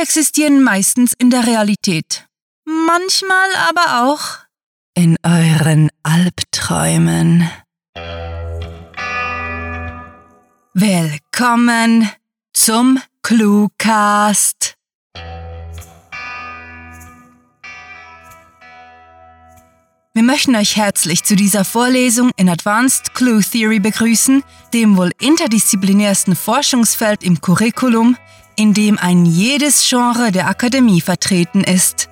Existieren meistens in der Realität. Manchmal aber auch in euren Albträumen. Willkommen zum Cluecast. Wir möchten euch herzlich zu dieser Vorlesung in Advanced Clue Theory begrüßen, dem wohl interdisziplinärsten Forschungsfeld im Curriculum, in dem ein jedes Genre der Akademie vertreten ist.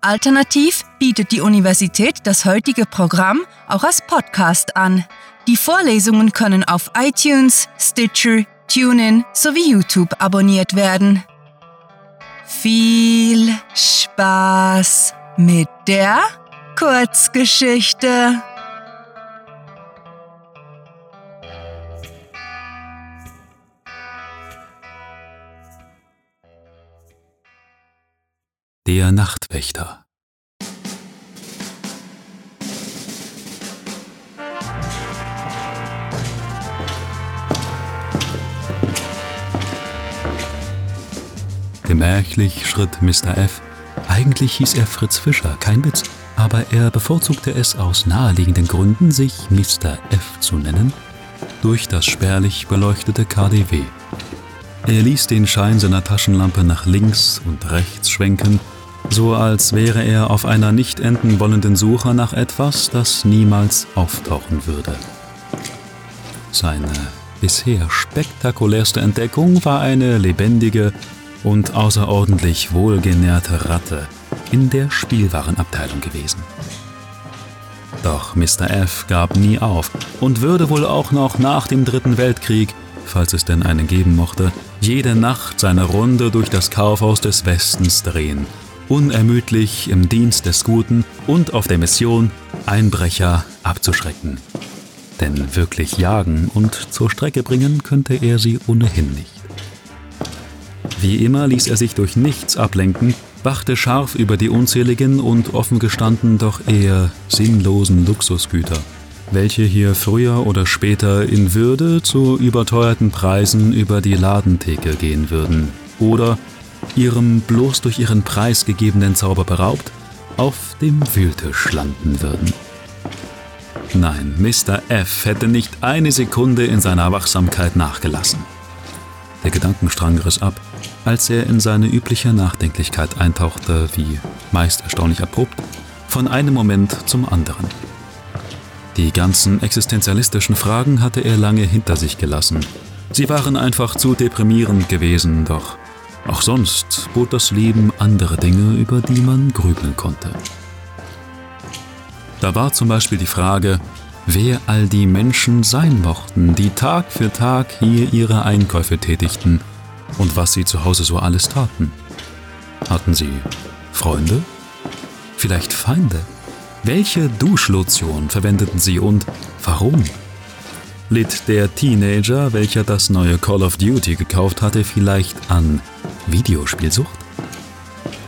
Alternativ bietet die Universität das heutige Programm auch als Podcast an. Die Vorlesungen können auf iTunes, Stitcher, TuneIn sowie YouTube abonniert werden. Viel Spaß mit der Kurzgeschichte. Der Nachtwächter Gemächlich schritt Mr. F. Eigentlich hieß er Fritz Fischer, kein Witz, aber er bevorzugte es aus naheliegenden Gründen, sich Mr. F. zu nennen, durch das spärlich beleuchtete KDW. Er ließ den Schein seiner Taschenlampe nach links und rechts schwenken, so als wäre er auf einer nicht enden wollenden Suche nach etwas, das niemals auftauchen würde. Seine bisher spektakulärste Entdeckung war eine lebendige und außerordentlich wohlgenährte Ratte in der Spielwarenabteilung gewesen. Doch Mr. F gab nie auf und würde wohl auch noch nach dem Dritten Weltkrieg, falls es denn einen geben mochte, jede Nacht seine Runde durch das Kaufhaus des Westens drehen, unermüdlich im Dienst des Guten und auf der Mission, Einbrecher abzuschrecken. Denn wirklich jagen und zur Strecke bringen könnte er sie ohnehin nicht. Wie immer ließ er sich durch nichts ablenken, wachte scharf über die unzähligen und offen gestanden doch eher sinnlosen Luxusgüter, welche hier früher oder später in Würde zu überteuerten Preisen über die Ladentheke gehen würden oder ihrem bloß durch ihren Preis gegebenen Zauber beraubt, auf dem Wühltisch landen würden. Nein, Mr. F hätte nicht eine Sekunde in seiner Wachsamkeit nachgelassen. Der Gedankenstrang riss ab, als er in seine übliche Nachdenklichkeit eintauchte, wie meist erstaunlich abrupt, von einem Moment zum anderen. Die ganzen existenzialistischen Fragen hatte er lange hinter sich gelassen. Sie waren einfach zu deprimierend gewesen, doch auch sonst bot das Leben andere Dinge, über die man grübeln konnte. Da war zum Beispiel die Frage, wer all die Menschen sein mochten, die Tag für Tag hier ihre Einkäufe tätigten und was sie zu Hause so alles taten. Hatten sie Freunde? Vielleicht Feinde? Welche Duschlotion verwendeten sie und warum? Litt der Teenager, welcher das neue Call of Duty gekauft hatte, vielleicht an Videospielsucht?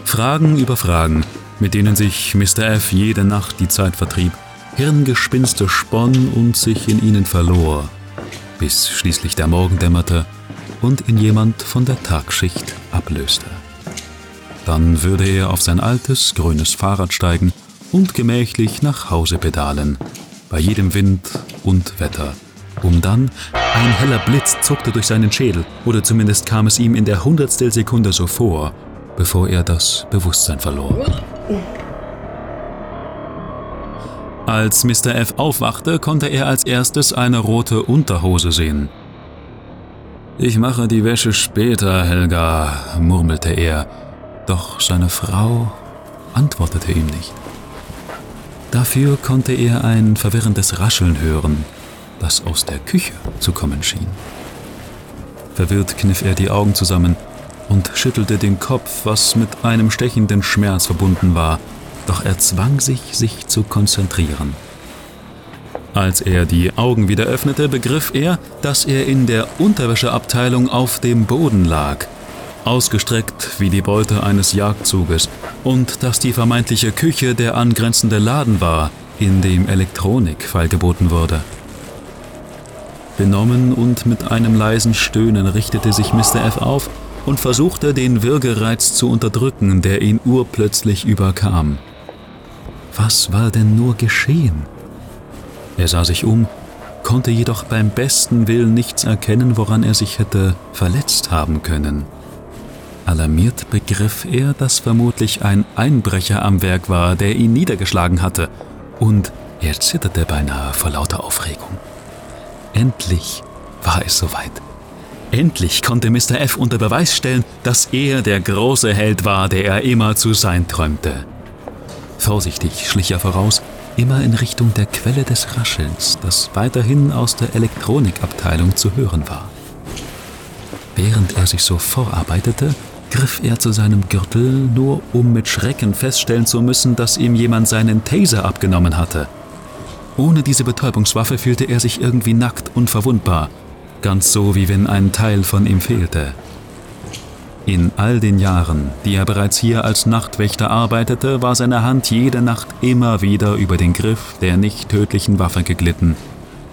Fragen über Fragen, mit denen sich Mr. F jede Nacht die Zeit vertrieb, Hirngespinste sponn und sich in ihnen verlor, bis schließlich der Morgen dämmerte und ihn jemand von der Tagschicht ablöste. Dann würde er auf sein altes, grünes Fahrrad steigen und gemächlich nach Hause pedalen, bei jedem Wind und Wetter, um dann ein heller Blitz zuckte durch seinen Schädel, oder zumindest kam es ihm in der Hundertstel Sekunde so vor, bevor er das Bewusstsein verlor. Als Mr. F aufwachte, konnte er als erstes eine rote Unterhose sehen. Ich mache die Wäsche später, Helga, murmelte er, doch seine Frau antwortete ihm nicht. Dafür konnte er ein verwirrendes Rascheln hören, das aus der Küche zu kommen schien. Verwirrt kniff er die Augen zusammen und schüttelte den Kopf, was mit einem stechenden Schmerz verbunden war, doch er zwang sich, sich zu konzentrieren. Als er die Augen wieder öffnete, begriff er, dass er in der Unterwäscheabteilung auf dem Boden lag, ausgestreckt wie die Beute eines Jagdzuges, und dass die vermeintliche Küche der angrenzende Laden war, in dem Elektronik feilgeboten wurde. Benommen und mit einem leisen Stöhnen richtete sich Mr. F auf und versuchte den Würgereiz zu unterdrücken, der ihn urplötzlich überkam. Was war denn nur geschehen? Er sah sich um, konnte jedoch beim besten Willen nichts erkennen, woran er sich hätte verletzt haben können. Alarmiert begriff er, dass vermutlich ein Einbrecher am Werk war, der ihn niedergeschlagen hatte, und er zitterte beinahe vor lauter Aufregung. Endlich war es soweit. Endlich konnte Mr. F unter Beweis stellen, dass er der große Held war, der er immer zu sein träumte. Vorsichtig schlich er voraus, immer in Richtung der Quelle des Raschelns, das weiterhin aus der Elektronikabteilung zu hören war. Während er sich so vorarbeitete, griff er zu seinem Gürtel, nur um mit Schrecken feststellen zu müssen, dass ihm jemand seinen Taser abgenommen hatte. Ohne diese Betäubungswaffe fühlte er sich irgendwie nackt und verwundbar, ganz so wie wenn ein Teil von ihm fehlte. In all den Jahren, die er bereits hier als Nachtwächter arbeitete, war seine Hand jede Nacht immer wieder über den Griff der nicht tödlichen Waffe geglitten,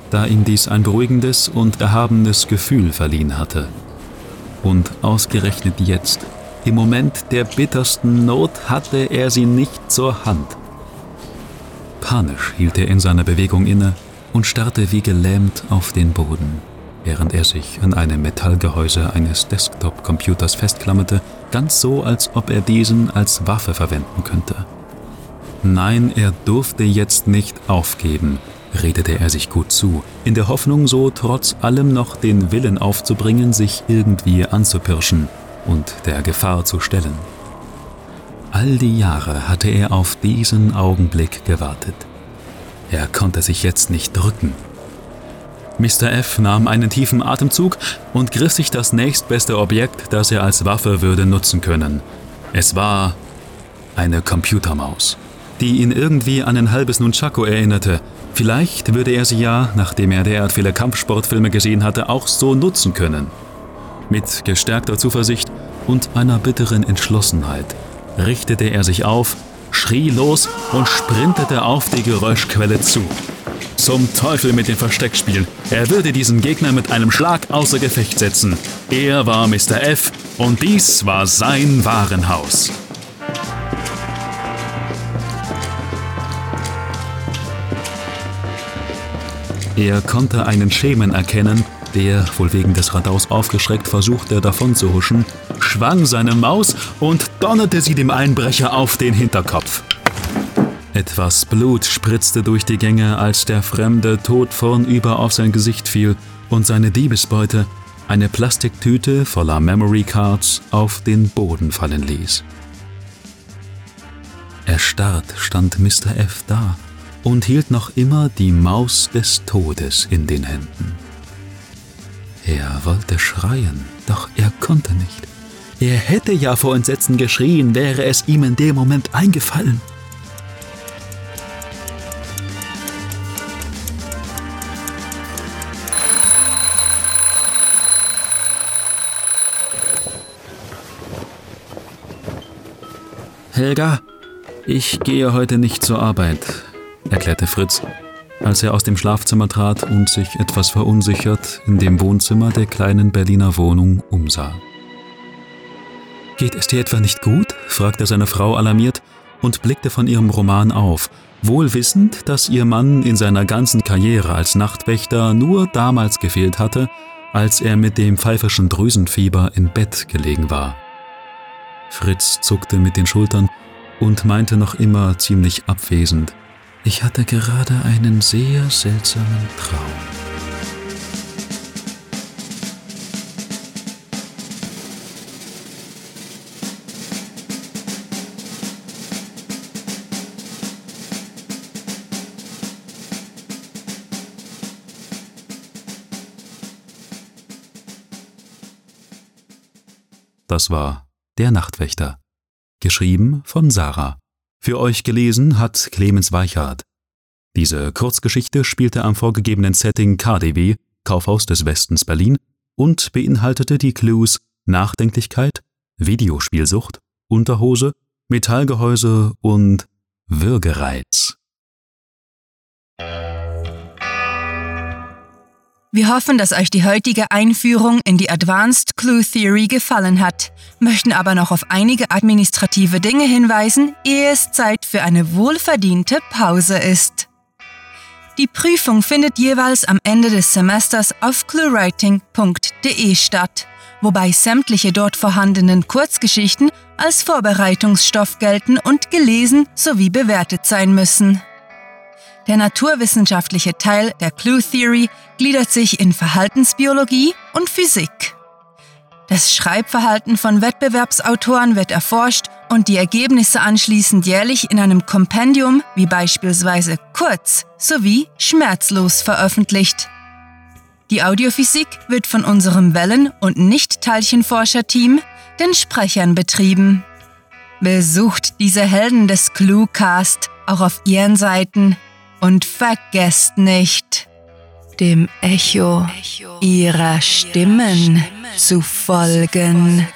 da ihm dies ein beruhigendes und erhabenes Gefühl verliehen hatte. Und ausgerechnet jetzt, im Moment der bittersten Not, hatte er sie nicht zur Hand. Panisch hielt er in seiner Bewegung inne und starrte wie gelähmt auf den Boden, während er sich an einem Metallgehäuse eines Desktop-Computers festklammerte, ganz so, als ob er diesen als Waffe verwenden könnte. Nein, er durfte jetzt nicht aufgeben, redete er sich gut zu, in der Hoffnung, so trotz allem noch den Willen aufzubringen, sich irgendwie anzupirschen und der Gefahr zu stellen. All die Jahre hatte er auf diesen Augenblick gewartet. Er konnte sich jetzt nicht drücken. Mr. F nahm einen tiefen Atemzug und griff sich das nächstbeste Objekt, das er als Waffe würde nutzen können. Es war eine Computermaus, die ihn irgendwie an ein halbes Nunchaku erinnerte, Vielleicht würde er sie ja, nachdem er derart viele Kampfsportfilme gesehen hatte, auch so nutzen können. Mit gestärkter Zuversicht und einer bitteren Entschlossenheit richtete er sich auf, schrie los und sprintete auf die Geräuschquelle zu. Zum Teufel mit dem Versteckspiel. Er würde diesen Gegner mit einem Schlag außer Gefecht setzen. Er war Mr. F und dies war sein Warenhaus. Er konnte einen Schemen erkennen, der, wohl wegen des Radaus aufgeschreckt, versuchte davon zu huschen, schwang seine Maus und donnerte sie dem Einbrecher auf den Hinterkopf. Etwas Blut spritzte durch die Gänge, als der Fremde tot vornüber auf sein Gesicht fiel und seine Diebesbeute, eine Plastiktüte voller Memory Cards, auf den Boden fallen ließ. Erstarrt stand Mr. F. da und hielt noch immer die Maus des Todes in den Händen. Er wollte schreien, doch er konnte nicht. Er hätte ja vor Entsetzen geschrien, wäre es ihm in dem Moment eingefallen. Helga, ich gehe heute nicht zur Arbeit erklärte Fritz, als er aus dem Schlafzimmer trat und sich etwas verunsichert in dem Wohnzimmer der kleinen Berliner Wohnung umsah. Geht es dir etwa nicht gut? fragte seine Frau alarmiert und blickte von ihrem Roman auf, wohl wissend, dass ihr Mann in seiner ganzen Karriere als Nachtwächter nur damals gefehlt hatte, als er mit dem pfeiferschen Drüsenfieber im Bett gelegen war. Fritz zuckte mit den Schultern und meinte noch immer ziemlich abwesend. Ich hatte gerade einen sehr seltsamen Traum. Das war Der Nachtwächter, geschrieben von Sarah. Für euch gelesen hat Clemens Weichhardt. Diese Kurzgeschichte spielte am vorgegebenen Setting KDW, Kaufhaus des Westens Berlin, und beinhaltete die Clues Nachdenklichkeit, Videospielsucht, Unterhose, Metallgehäuse und Würgereiz. Wir hoffen, dass euch die heutige Einführung in die Advanced Clue Theory gefallen hat, möchten aber noch auf einige administrative Dinge hinweisen, ehe es Zeit für eine wohlverdiente Pause ist. Die Prüfung findet jeweils am Ende des Semesters auf cluewriting.de statt, wobei sämtliche dort vorhandenen Kurzgeschichten als Vorbereitungsstoff gelten und gelesen sowie bewertet sein müssen. Der naturwissenschaftliche Teil der Clue Theory gliedert sich in Verhaltensbiologie und Physik. Das Schreibverhalten von Wettbewerbsautoren wird erforscht und die Ergebnisse anschließend jährlich in einem Kompendium wie beispielsweise Kurz sowie Schmerzlos veröffentlicht. Die Audiophysik wird von unserem Wellen- und Nicht-Teilchenforscher-Team, den Sprechern, betrieben. Besucht diese Helden des Cluecast auch auf ihren Seiten und vergesst nicht, dem Echo ihrer Stimmen zu folgen.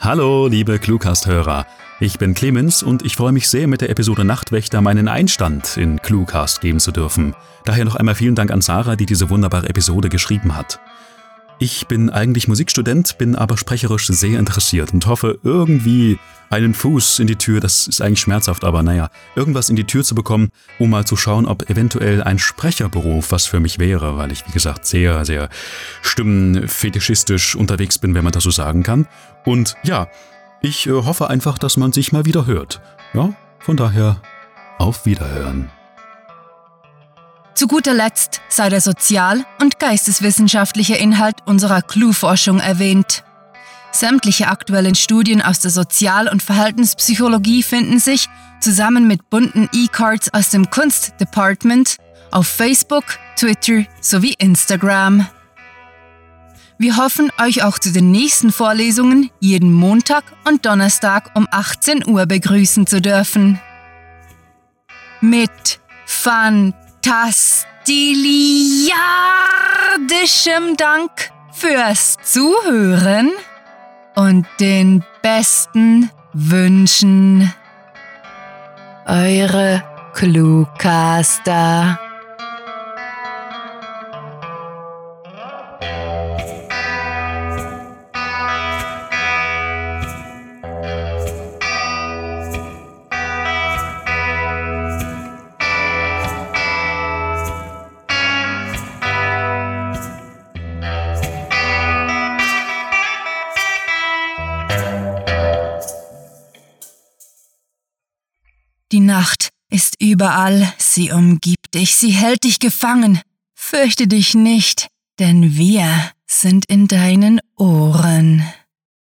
Hallo, liebe Cluecast-Hörer. Ich bin Clemens und ich freue mich sehr, mit der Episode Nachtwächter meinen Einstand in Cluecast geben zu dürfen. Daher noch einmal vielen Dank an Sarah, die diese wunderbare Episode geschrieben hat. Ich bin eigentlich Musikstudent, bin aber sprecherisch sehr interessiert und hoffe irgendwie einen Fuß in die Tür, das ist eigentlich schmerzhaft, aber naja, irgendwas in die Tür zu bekommen, um mal zu schauen, ob eventuell ein Sprecherberuf was für mich wäre, weil ich, wie gesagt, sehr, sehr stimmenfetischistisch unterwegs bin, wenn man das so sagen kann. Und ja, ich äh, hoffe einfach, dass man sich mal wieder hört. Ja, von daher, auf Wiederhören. Zu guter Letzt sei der sozial- und geisteswissenschaftliche Inhalt unserer Clue-Forschung erwähnt. Sämtliche aktuellen Studien aus der Sozial- und Verhaltenspsychologie finden sich, zusammen mit bunten E-Cards aus dem Kunstdepartment, auf Facebook, Twitter sowie Instagram. Wir hoffen, euch auch zu den nächsten Vorlesungen jeden Montag und Donnerstag um 18 Uhr begrüßen zu dürfen. Mit Fantasie fantastiliardischem Dank fürs Zuhören und den besten Wünschen. Eure Cluecaster. Überall, sie umgibt dich, sie hält dich gefangen. Fürchte dich nicht, denn wir sind in deinen Ohren.